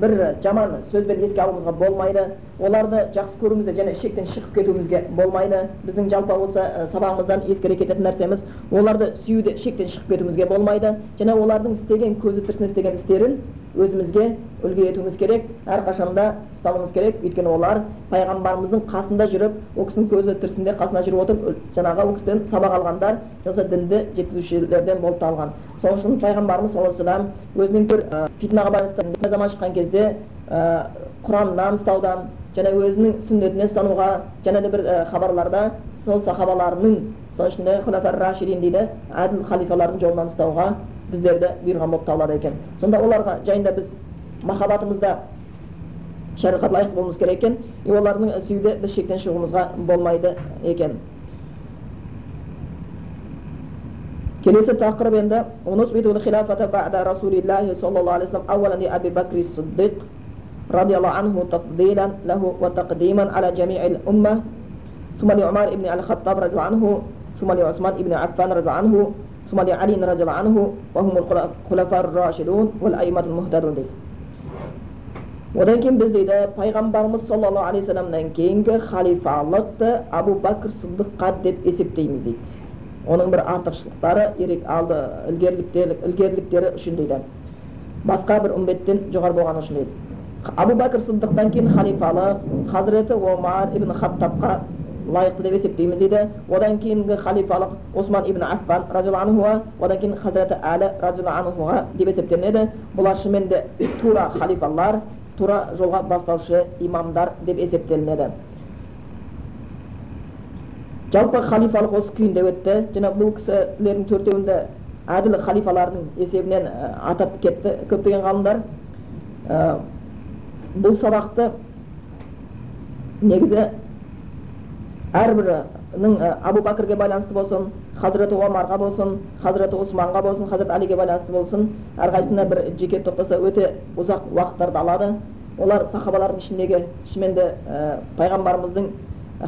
бір жаман сөзбен еске алуымызға болмайды оларды жақсы көруімізге және шектен шығып кетуімізге болмайды біздің жалпы осы сабағымыздан ескере кететін нәрсеміз оларды сүюде шектен шығып кетуімізге болмайды және олардың істеген көзі тірісінде істеген істерін өзімізге үлгі етуіміз керек әрқашанда ұстауымыз керек өйткені олар пайғамбарымыздың қасында жүріп ол кісінің көзі тірісінде қасында жүріп отырып жаңағы ол кісіден сабақ алғандар осы дінді жеткізушілерден болып табылған сол үшін пайғамбарымыз саллаллаху алейhi өзінің бір фитнаға байланысты заман шыққан кезде құраннан ұстаудан және өзінің сүннетіне ұстануға және де бір хабарларда сол сахабаларының соның ішінде хулафар рашидин дейді әділ халифалардың жолынан ұстауға біздерді бұйырған болып табылады екен сонда оларға жайында біз махаббатымызда шариғат лайық болуымыз керек екен и олардың сүюде біз шектен шығуымызға болмайды екен келесі тақырып енді رضي الله عنه تفضيلا له وتقديما على جميع الأمة ثم لعمر بن الخطاب رضي الله عنه ثم لعثمان بن عفان رضي الله عنه ثم لعلي رضي الله عنه وهم الخلفاء الراشدون والأئمة المهتدون дейді одан кейін біз дейді пайғамбарымыз саллаллаху алейхи вассаламнан кейінгі халифалықты абу бәкір сыдыққа деп есептейміз дейді оның бір артықшылықтары ерек алды ілгеріліктері ілгеріліктері үшін дейді басқа бір үмбеттен жоғары болғаны үшін дейді абу бәкір сыддықтан кейін халифалық хазіреті омар ибн хаттабқа лайықты деп есептейміз дейді одан кейінгі халифалық осман ибн аффан разиаллаху одан кейін хазіреті әлі разиаллаху деп есептелінеді бұлар шынымен де тура халифалар тура жолға бастаушы имамдар деп есептелінеді жалпы халифалық осы күйінде өтті жаңа бұл кісілердің төртеуінде әділ халифалардың есебінен атап кетті көптеген ғалымдар бұл сабақты негізі әрбірінің абу бәкірге байланысты болсын хазіреті омарға болсын хазіреті османға болсын хазіреті әлиге байланысты болсын әрқайсысына бір жеке тоқтаса өте ұзақ уақыттарды алады. Олар сахабалардың ішіндегі шынымен де пайғамбарымыздың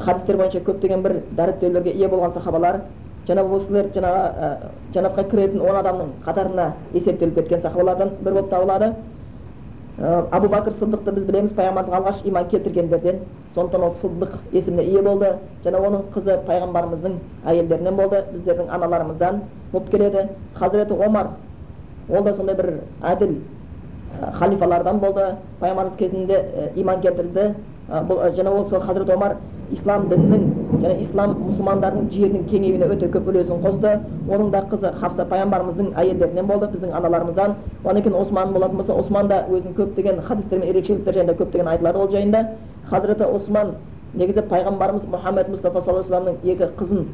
хадистер бойынша көптеген бір дәріптеулерге ие болған сахабалар жаңа бұл кісілер жаңағы жәннатқа кіретін он адамның қатарына есептеліп кеткен сахабалардан бір болып табылады. Абу бәкір сыдықты біз білеміз пайғамбарымызға алғаш иман келтіргендерден. Сондықтан ол сыдық есіміне ие болды. Және оның қызы пайғамбарымыздың әйелдерінен болды. Біздердің аналарымыздан болып келеді. Хазіреті омар ол да сондай бір әділ халифалардан болды. Пайғамбарымыз кезінде иман келтірді. Бұл және ол сол хазірет омар ислам дінінің және ислам мұсылмандардың жерінің кеңеюіне өте көп үлесін қосты. Оның да қызы хапса пайғамбарымыздың әйелдерінен болды біздің аналарымыздан. Одан кейін осман болатын болса осман да өзінің көптеген хадистер мен ерекшеліктері жайында көптеген айтылады ол жайында. Хазіреті осман негізі пайғамбарымыз мұхаммед мұстафа саллаллаху алейhi екі қызын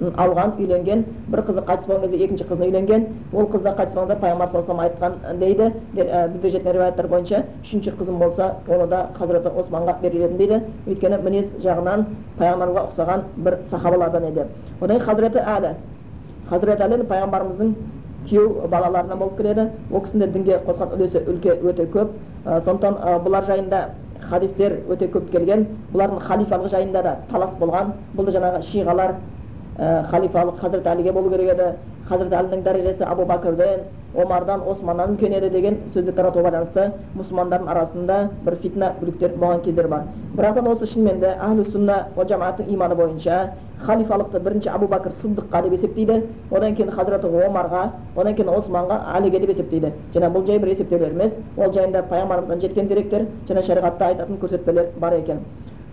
алған үйленген бір қызы қайтыс болған кезде екінші қызын үйленген ол қыз да қайтыс болғанда пайғамбар саллаллаху алейhi айтқан дейді. Бізде жеткен риуаяттар бойынша үшінші қызым болса оны да хазіреті османға берілетін дейді. Өйткені мінез жағынан пайғамбарға ұқсаған бір сахабалардан еді. Одан кейін хазіреті әлі хазіреті әлі пайғамбарымыздың күйеу балаларынан болып келеді. Ол кісінің дінге қосқан үлесі өте көп. Сондықтан бұлар жайында хадистер өте көп келген. Бұлардың халифалық жайында да талас болған. Бұл жаңағы шиғалар халифалық хазірет әлиге болу керек еді. Хазірет әлінің дәрежесі абу бәкірден омардан османнан үлкен еді деген сөзді таратуға байланысты мұсылмандардың арасында бір фитна бүліктер болған кездер бар бірақтан осы шынымен де әхлі сунна уа жамааттың иманы бойынша халифалықты бірінші абу бәкір сыдыққа деп есептейді одан кейін хазіреті омарға одан кейін османға әліге деп есептейді және бұл жай бір есептеулер емес ол жайында пайғамбарымыздан жеткен деректер және шариғатта айтатын көрсетпелер бар екен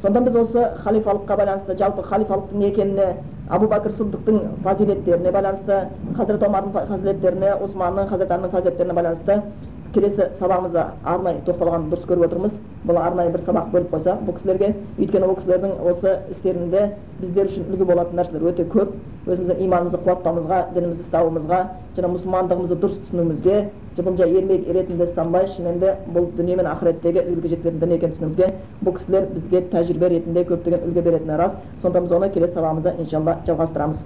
сондықтан біз осы халифалыққа байланысты жалпы халифалықтың не екеніне абу бәкір сыдықтың фазилеттеріне байланысты хазірет омардың фазилеттеріне османның хазірет фазилеттеріне байланысты келесі сабағымызда арнайы тоқталғанды дұрыс көріп отырмыз. Бұл арнайы бір сабақ бөліп қойсақ бұл кісілерге өйткені ол кісілердің осы істерінде біздер үшін үлгі болатын нәрселер өте көп. Өзіміздің иманымызды қуаттауымызға дінімізді ұстауымызға және мұсылмандығымызды дұрыс түсінуімізге бұл жай ермек ретінде ұстанбай шынымен де бұл дүние мен ақыреттегі ізгілікке жеткізетін дін екенін түсінуімізге бұл кісілер бізге тәжірибе ретінде көптеген үлгі беретіні рас. Сондықтан біз оны келесі сабағымызда иншалла жалғастырамыз.